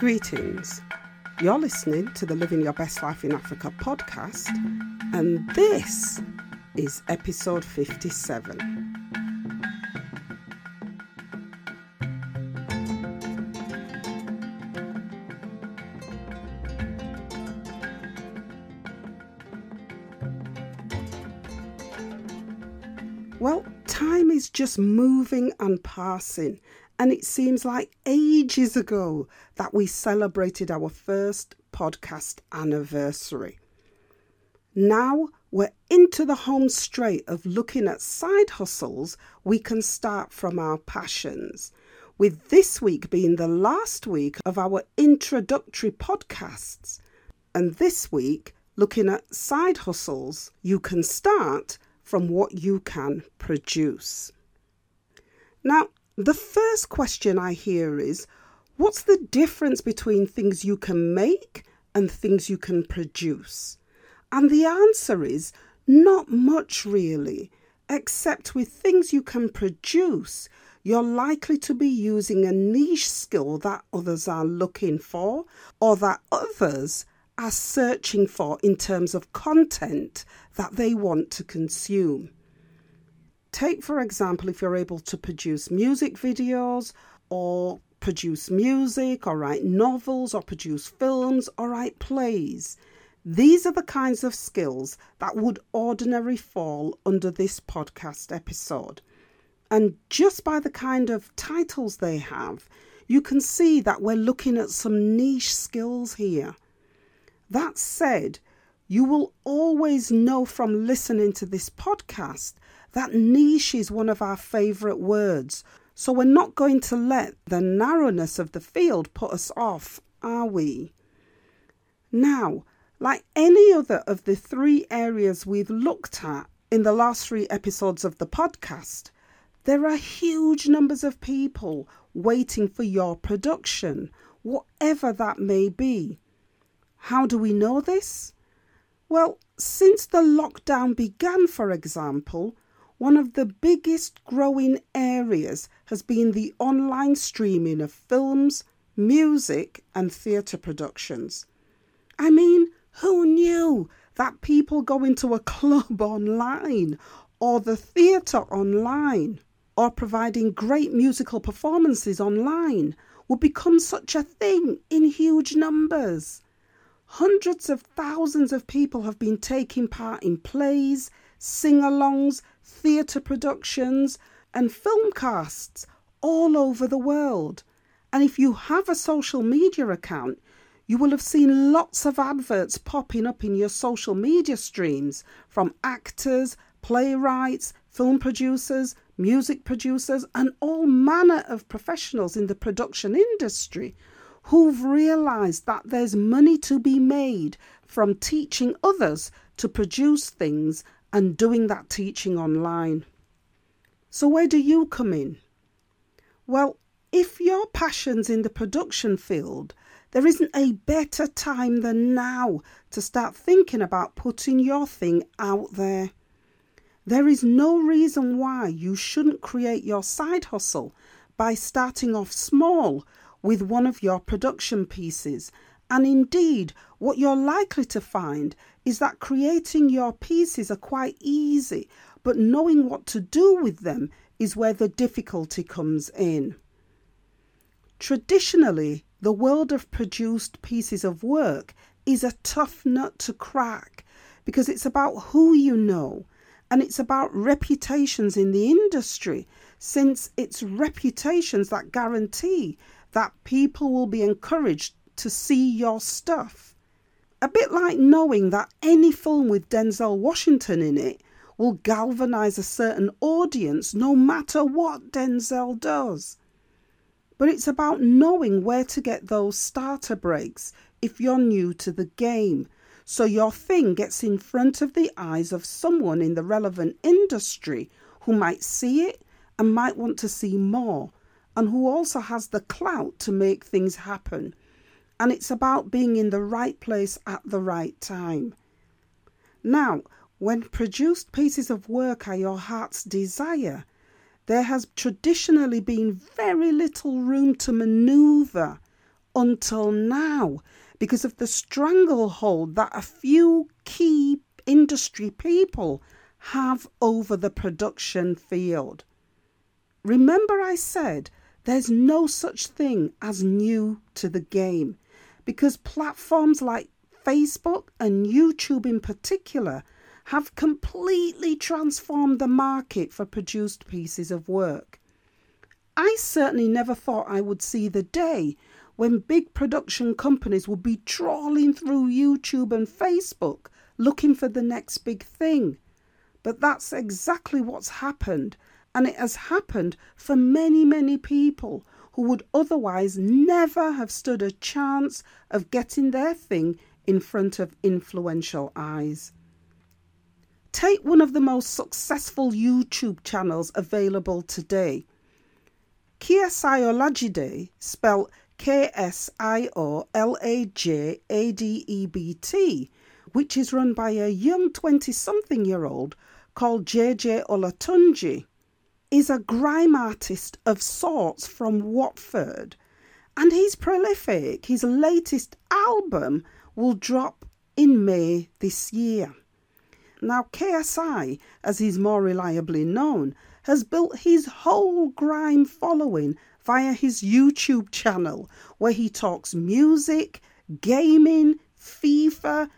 Greetings. You're listening to the Living Your Best Life in Africa podcast, and this is episode 57. Well, time is just moving and passing, and it seems like ages ago that we celebrated our first podcast anniversary. Now we're into the home straight of looking at side hustles we can start from our passions. With this week being the last week of our introductory podcasts, and this week looking at side hustles you can start from what you can produce. Now, the first question I hear is what's the difference between things you can make and things you can produce? And the answer is not much really, except with things you can produce, you're likely to be using a niche skill that others are looking for or that others are searching for in terms of content that they want to consume. Take, for example, if you're able to produce music videos or produce music or write novels or produce films or write plays. These are the kinds of skills that would ordinarily fall under this podcast episode. And just by the kind of titles they have, you can see that we're looking at some niche skills here. That said, you will always know from listening to this podcast that niche is one of our favourite words. So we're not going to let the narrowness of the field put us off, are we? Now, like any other of the three areas we've looked at in the last three episodes of the podcast, there are huge numbers of people waiting for your production, whatever that may be. How do we know this? Well, since the lockdown began, for example, one of the biggest growing areas has been the online streaming of films, music, and theatre productions. I mean, who knew that people going to a club online or the theatre online or providing great musical performances online would become such a thing in huge numbers? Hundreds of thousands of people have been taking part in plays, sing alongs, theatre productions, and film casts all over the world. And if you have a social media account, you will have seen lots of adverts popping up in your social media streams from actors, playwrights, film producers, music producers, and all manner of professionals in the production industry who've realized that there's money to be made from teaching others to produce things and doing that teaching online. So, where do you come in? Well, if your passion's in the production field, there isn't a better time than now to start thinking about putting your thing out there. There is no reason why you shouldn't create your side hustle by starting off small with one of your production pieces. And indeed, what you're likely to find is that creating your pieces are quite easy, but knowing what to do with them is where the difficulty comes in. Traditionally, the world of produced pieces of work is a tough nut to crack because it's about who you know and it's about reputations in the industry, since it's reputations that guarantee that people will be encouraged to see your stuff. A bit like knowing that any film with Denzel Washington in it will galvanize a certain audience no matter what Denzel does. But it's about knowing where to get those starter breaks if you're new to the game. So your thing gets in front of the eyes of someone in the relevant industry who might see it and might want to see more and who also has the clout to make things happen. And it's about being in the right place at the right time. Now, when produced pieces of work are your heart's desire, there has traditionally been very little room to maneuver until now because of the stranglehold that a few key industry people have over the production field. Remember, I said there's no such thing as new to the game because platforms like Facebook and YouTube in particular have completely transformed the market for produced pieces of work. I certainly never thought I would see the day when big production companies would be trawling through YouTube and Facebook looking for the next big thing. But that's exactly what's happened, and it has happened for many, many people who would otherwise never have stood a chance of getting their thing in front of influential eyes. Take one of the most successful YouTube channels available today. Kiosai Olajide, spelled K S I O L A J A D E B T, which is run by a young 20 something year old called JJ Olatunji, is a grime artist of sorts from Watford. And he's prolific. His latest album will drop in May this year. Now, KSI, as he's more reliably known, has built his whole grime following via his YouTube channel, where he talks music, gaming, FIFA,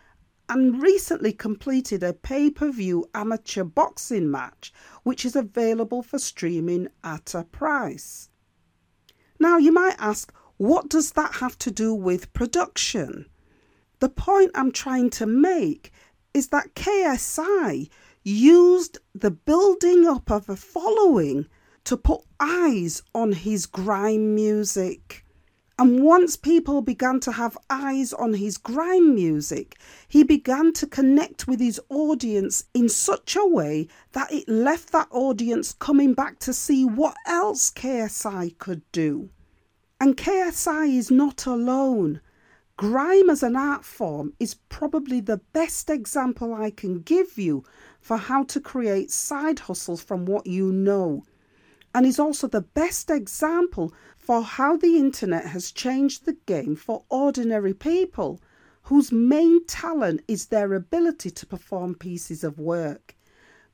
and recently completed a pay per view amateur boxing match, which is available for streaming at a price. Now, you might ask, what does that have to do with production? The point I'm trying to make is that KSI used the building up of a following to put eyes on his grime music. And once people began to have eyes on his grime music, he began to connect with his audience in such a way that it left that audience coming back to see what else KSI could do. And KSI is not alone. Grime as an art form is probably the best example I can give you for how to create side hustles from what you know, and is also the best example for how the internet has changed the game for ordinary people whose main talent is their ability to perform pieces of work.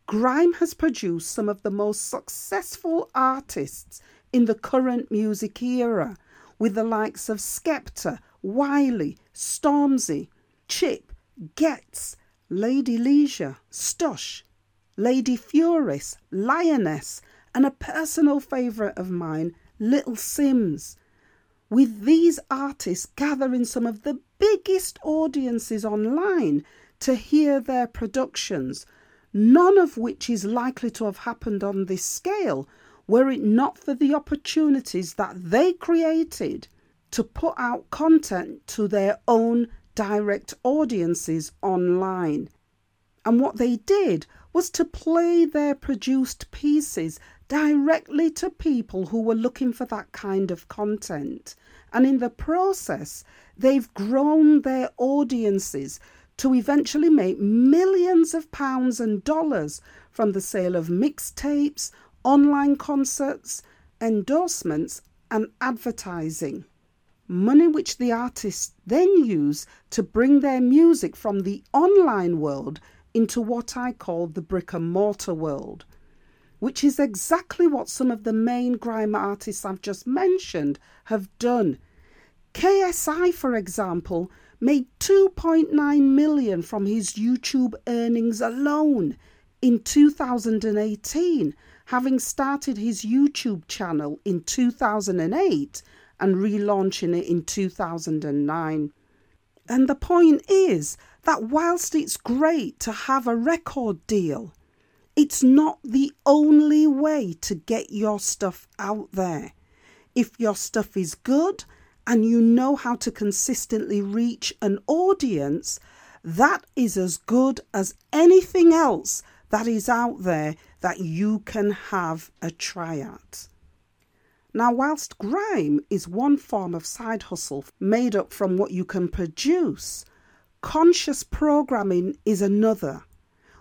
Grime has produced some of the most successful artists in the current music era, with the likes of Skepta, Wiley, Stormzy, Chip, Ghetts, Lady Leshurr, Stush, Lady Furious, Lioness, and a personal favourite of mine, Little Simz, With these artists gathering some of the biggest audiences online to hear their productions, none of which is likely to have happened on this scale were it not for the opportunities that they created to put out content to their own direct audiences online. And what they did was to play their produced pieces directly to people who were looking for that kind of content. And in the process, they've grown their audiences to eventually make millions of pounds and dollars from the sale of mixtapes, online concerts, endorsements, and advertising money which the artists then use to bring their music from the online world into what I call the brick and mortar world, which is exactly what some of the main grime artists I've just mentioned have done. KSI, for example, made 2.9 million from his YouTube earnings alone in 2018, having started his YouTube channel in 2008 and relaunching it in 2009. And the point is that whilst it's great to have a record deal, it's not the only way to get your stuff out there. If your stuff is good and you know how to consistently reach an audience, that is as good as anything else that is out there that you can have a try at. Now, whilst grime is one form of side hustle made up from what you can produce, conscious programming is another,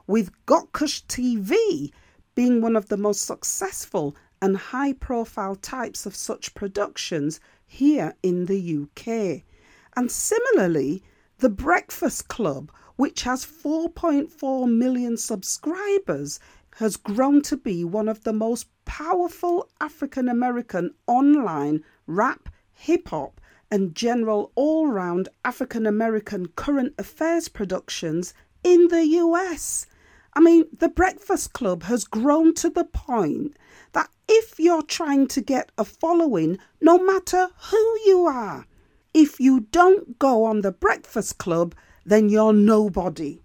with Gotkush TV being one of the most successful and high profile types of such productions here in the UK. And similarly, The Breakfast Club, which has 4.4 million subscribers, has grown to be one of the most powerful African American online rap, hip hop, and general all round African American current affairs productions in the US. I mean, the Breakfast Club has grown to the point that if you're trying to get a following, no matter who you are, if you don't go on the Breakfast Club, then you're nobody.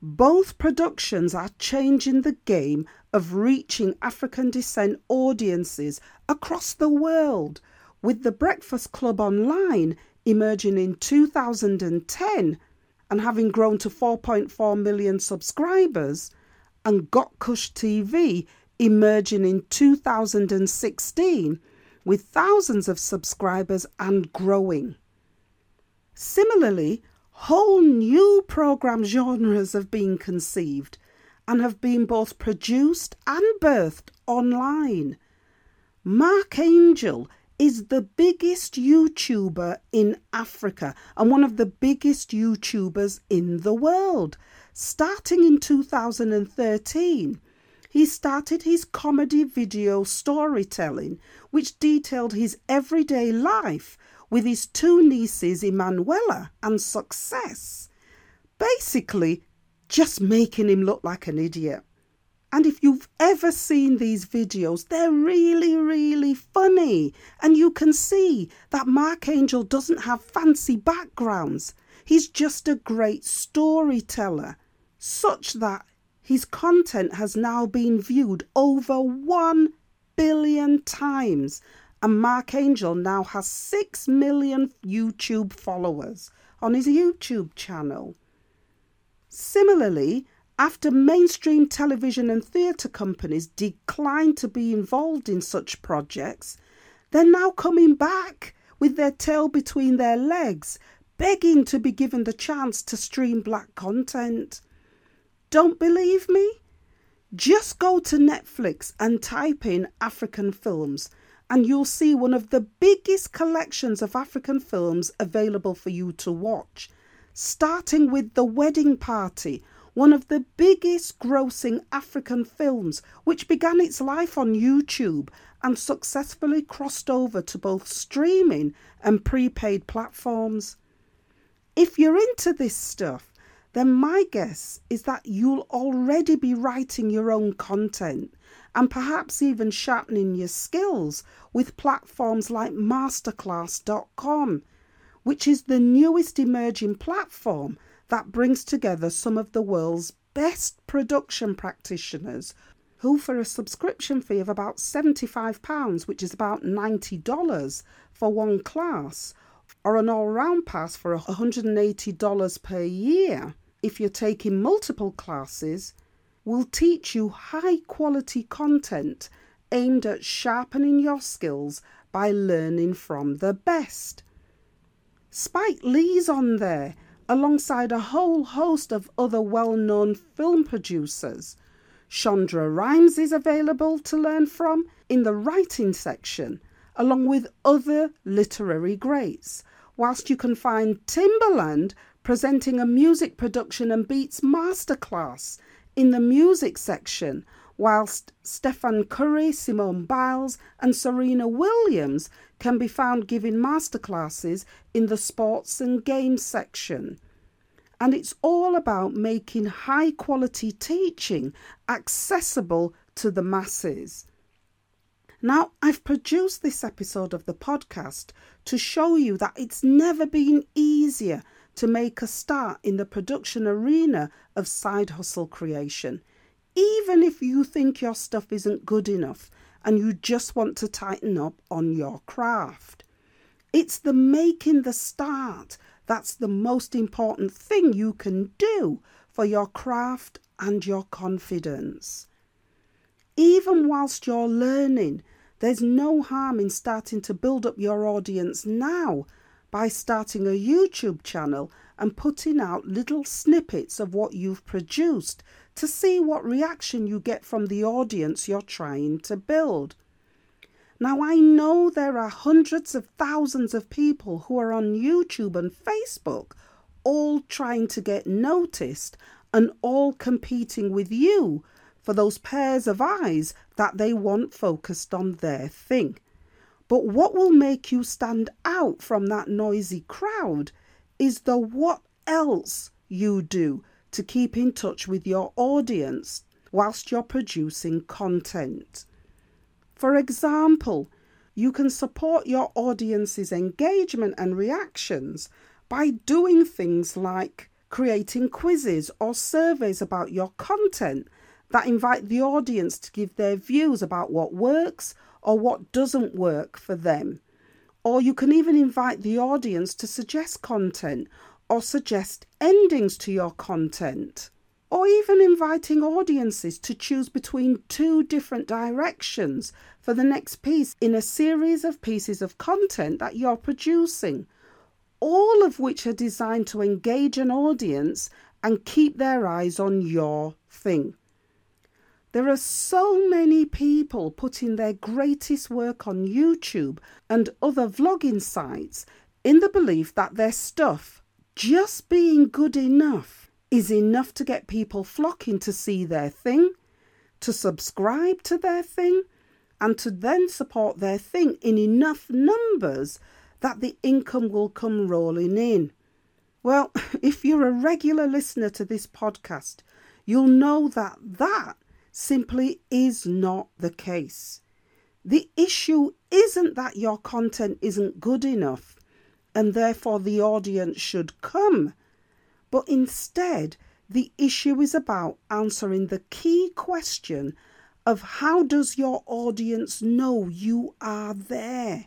Both productions are changing the game of reaching African descent audiences across the world, with the Breakfast Club Online emerging in 2010 and having grown to 4.4 million subscribers, and Got Kush TV emerging in 2016 with thousands of subscribers and growing. Similarly, whole new program genres have been conceived and have been both produced and birthed online. Mark Angel is the biggest YouTuber in Africa and one of the biggest YouTubers in the world. Starting in 2013, he started his comedy video storytelling, which detailed his everyday life with his two nieces, Emanuella and Success. Basically, just making him look like an idiot. And if you've ever seen these videos, they're really, really funny. And you can see that Mark Angel doesn't have fancy backgrounds. He's just a great storyteller, such that his content has now been viewed over 1 billion times and Mark Angel now has 6 million YouTube followers on his YouTube channel. Similarly, after mainstream television and theatre companies declined to be involved in such projects, they're now coming back with their tail between their legs, begging to be given the chance to stream black content. Don't believe me? Just go to Netflix and type in African films and you'll see one of the biggest collections of African films available for you to watch, starting with The Wedding Party, one of the biggest grossing African films, which began its life on YouTube and successfully crossed over to both streaming and prepaid platforms. If you're into this stuff, then my guess is that you'll already be writing your own content and perhaps even sharpening your skills with platforms like masterclass.com, which is the newest emerging platform that brings together some of the world's best production practitioners who, for a subscription fee of about £75, which is about $90 for one class, or an all round pass for $180 per year if you're taking multiple classes, will teach you high quality content aimed at sharpening your skills by learning from the best. Spike Lee's on there alongside a whole host of other well known film producers. Shonda Rhimes is available to learn from in the writing section, along with other literary greats, whilst you can find Timbaland presenting a music production and beats masterclass in the music section, whilst Stephen Curry, Simone Biles, and Serena Williams can be found giving masterclasses in the sports and games section. And it's all about making high quality teaching accessible to the masses. Now, I've produced this episode of the podcast to show you that it's never been easier to make a start in the production arena of side hustle creation, even if you think your stuff isn't good enough and you just want to tighten up on your craft. It's the making the start that's the most important thing you can do for your craft and your confidence. Even whilst you're learning, there's no harm in starting to build up your audience now by starting a YouTube channel and putting out little snippets of what you've produced to see what reaction you get from the audience you're trying to build. Now, I know there are hundreds of thousands of people who are on YouTube and Facebook, all trying to get noticed and all competing with you for those pairs of eyes that they want focused on their thing. But what will make you stand out from that noisy crowd is the what else you do to keep in touch with your audience whilst you're producing content. For example, you can support your audience's engagement and reactions by doing things like creating quizzes or surveys about your content that invite the audience to give their views about what works or what doesn't work for them. Or you can even invite the audience to suggest content or suggest endings to your content or even inviting audiences to choose between two different directions for the next piece in a series of pieces of content that you're producing, all of which are designed to engage an audience and keep their eyes on your thing. There are so many people putting their greatest work on YouTube and other vlogging sites in the belief that their stuff just being good enough is enough to get people flocking to see their thing, to subscribe to their thing, and to then support their thing in enough numbers that the income will come rolling in. Well, if you're a regular listener to this podcast, you'll know that that simply is not the case. The issue isn't that your content isn't good enough and therefore the audience should come but instead, the issue is about answering the key question of how does your audience know you are there?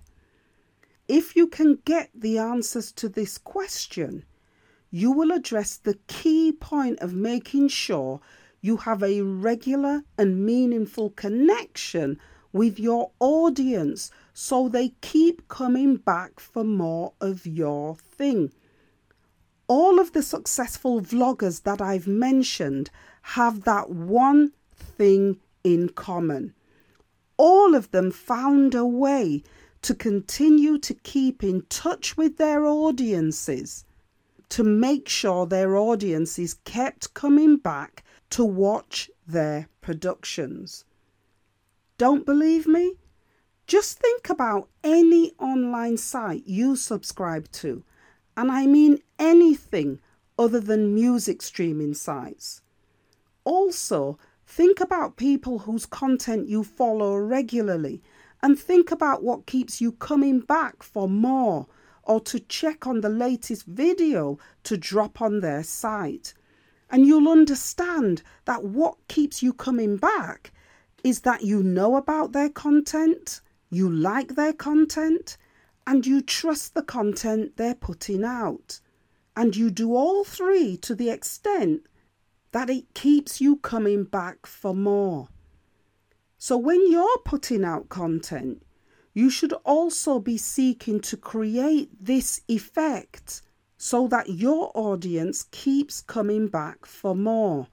If you can get the answers to this question, you will address the key point of making sure you have a regular and meaningful connection with your audience so they keep coming back for more of your thing all of the successful vloggers that I've mentioned have that one thing in common. All of them found a way to continue to keep in touch with their audiences, to make sure their audiences kept coming back to watch their productions. Don't believe me? Just think about any online site you subscribe to and I mean anything other than music streaming sites. Also, think about people whose content you follow regularly and think about what keeps you coming back for more or to check on the latest video to drop on their site. And you'll understand that what keeps you coming back is that you know about their content, you like their content, and you trust the content they're putting out. And you do all three to the extent that it keeps you coming back for more. So when you're putting out content, you should also be seeking to create this effect so that your audience keeps coming back for more.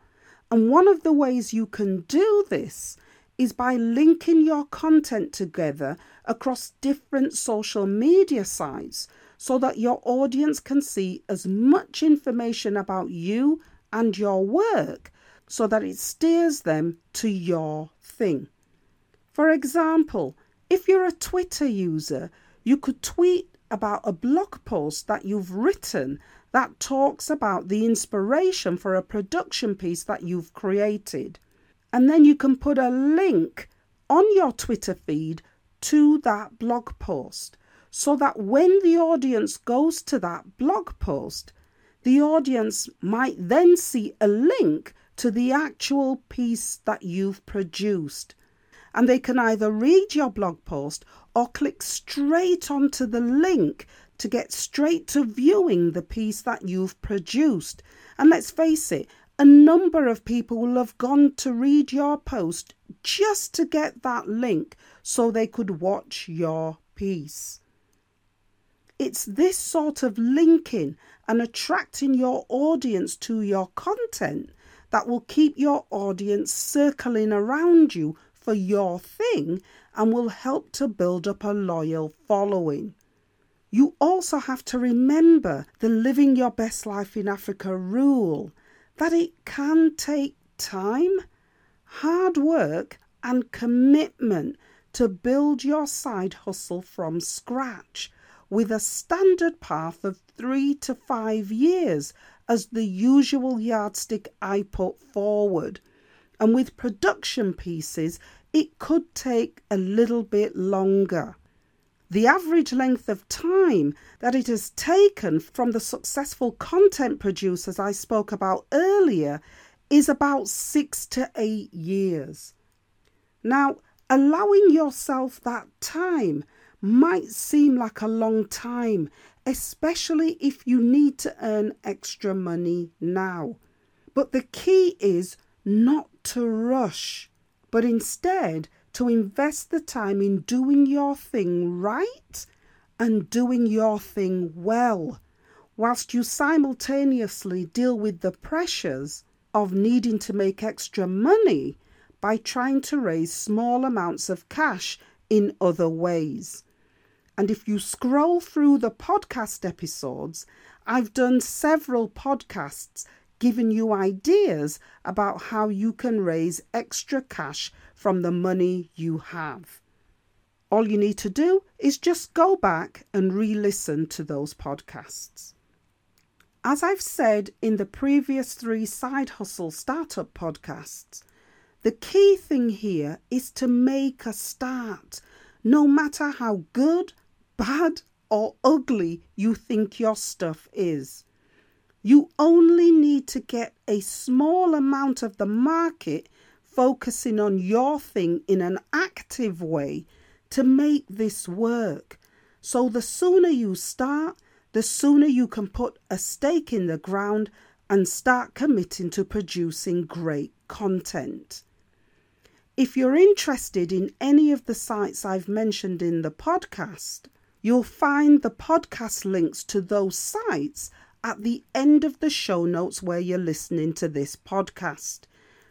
And one of the ways you can do this is by linking your content together across different social media sites so that your audience can see as much information about you and your work so that it steers them to your thing. For example, if you're a Twitter user, you could tweet about a blog post that you've written that talks about the inspiration for a production piece that you've created. And then you can put a link on your Twitter feed to that blog post so that when the audience goes to that blog post, the audience might then see a link to the actual piece that you've produced. And they can either read your blog post or click straight onto the link to get straight to viewing the piece that you've produced. And let's face it, a number of people will have gone to read your post just to get that link so they could watch your piece. It's this sort of linking and attracting your audience to your content that will keep your audience circling around you for your thing and will help to build up a loyal following. You also have to remember the Living Your Best Life in Africa rule that it can take time, hard work, and commitment to build your side hustle from scratch with a standard path of three to five years as the usual yardstick I put forward. And with production pieces, it could take a little bit longer. The average length of time that it has taken from the successful content producers I spoke about earlier is about six to eight years. Now, allowing yourself that time might seem like a long time, especially if you need to earn extra money now. But the key is not to rush, but instead to invest the time in doing your thing right and doing your thing well, whilst you simultaneously deal with the pressures of needing to make extra money by trying to raise small amounts of cash in other ways. And if you scroll through the podcast episodes, I've done several podcasts giving you ideas about how you can raise extra cash from the money you have. All you need to do is just go back and re listen to those podcasts. As I've said in the previous three Side Hustle Startup podcasts, the key thing here is to make a start, no matter how good, bad, or ugly you think your stuff is. You only need to get a small amount of the market focusing on your thing in an active way to make this work. So the sooner you start, the sooner you can put a stake in the ground and start committing to producing great content. If you're interested in any of the sites I've mentioned in the podcast, you'll find the podcast links to those sites at the end of the show notes where you're listening to this podcast.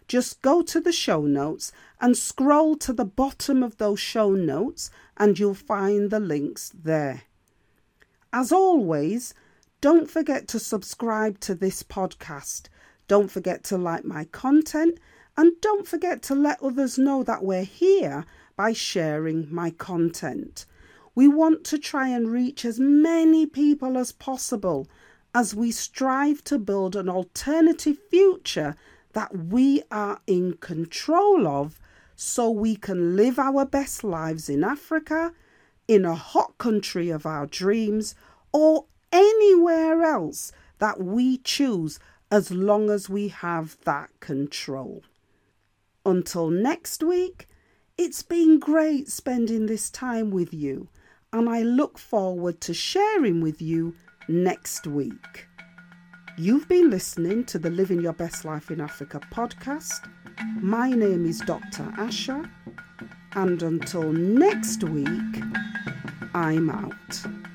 Just go to the show notes and scroll to the bottom of those show notes, and you'll find the links there. As always, don't forget to subscribe to this podcast. Don't forget to like my content, and don't forget to let others know that we're here by sharing my content. We want to try and reach as many people as possible as we strive to build an alternative future that we are in control of so we can live our best lives in Africa, in a hot country of our dreams, or anywhere else that we choose as long as we have that control. Until next week, it's been great spending this time with you, and I look forward to sharing with you next week. You've been listening to the Living Your Best Life in Africa podcast. My name is Dr. Asha, and until next week, I'm out.